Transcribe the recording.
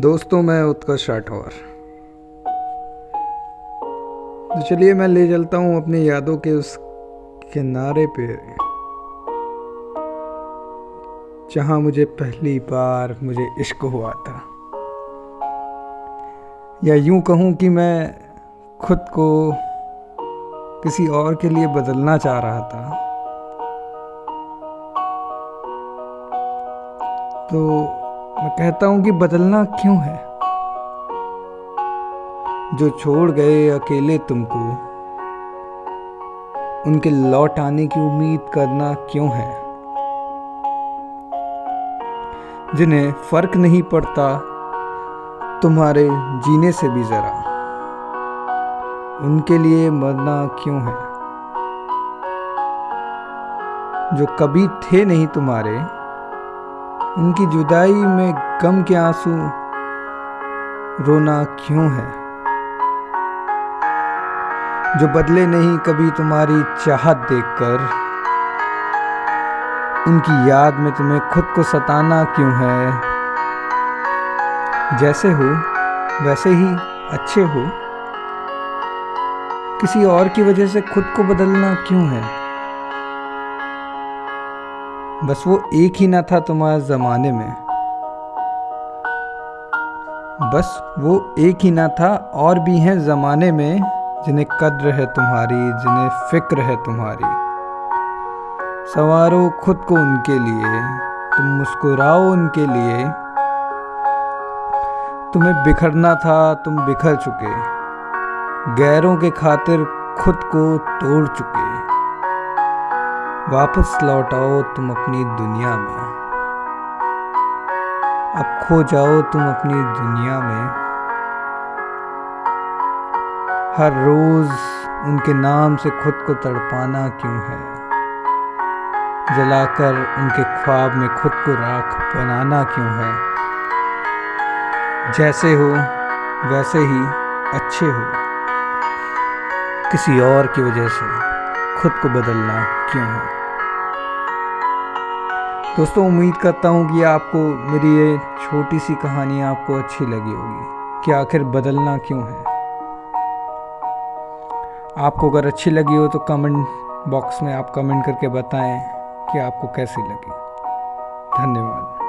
दोस्तों, मैं उत्कर्ष राठौर तो चलिए मैं ले चलता हूँ अपनी यादों के उस किनारे पे, जहाँ मुझे पहली बार मुझे इश्क हुआ था। या यूँ कहूँ कि मैं खुद को किसी और के लिए बदलना चाह रहा था। तो मैं कहता हूँ कि बदलना क्यों है? जो छोड़ गए अकेले तुमको, उनके लौट आने की उम्मीद करना क्यों है? जिन्हें फ़र्क नहीं पड़ता, तुम्हारे जीने से भी जरा। उनके लिए मरना क्यों है? जो कभी थे नहीं तुम्हारे उनकी जुदाई में गम के आँसू रोना क्यों है? जो बदले नहीं, कभी तुम्हारी चाहत देखकर। उनकी याद में तुम्हें खुद को सताना क्यों है? जैसे हो, वैसे ही अच्छे हो। किसी और की वजह से खुद को बदलना क्यों है? बस वो एक ही ना था तुम्हारे ज़माने में। बस वो एक ही ना था, और भी हैं ज़माने में, जिन्हें कद्र है तुम्हारी, जिन्हें फ़िक्र है तुम्हारी। सवारो खुद को उनके लिए, तुम मुस्कुराओ उनके लिए। तुम्हें बिखरना था, तुम बिखर चुके। गैरों के खातिर खुद को तोड़ चुके। वापस लौट आओ तुम अपनी दुनिया में। अब खो जाओ तुम अपनी दुनिया में। हर रोज उनके नाम से खुद को तड़पाना क्यों है? जलाकर उनके ख्वाब में खुद को राख बनाना क्यों है? जैसे हो, वैसे ही अच्छे हो। किसी और की वजह से। खुद को बदलना क्यों है? दोस्तों, उम्मीद करता हूँ कि आपको मेरी ये छोटी सी कहानी आपको अच्छी लगी होगी कि आखिर बदलना क्यों है। आपको अगर अच्छी लगी हो तो कमेंट बॉक्स में आप कमेंट करके बताएँ कि आपको कैसी लगी। धन्यवाद।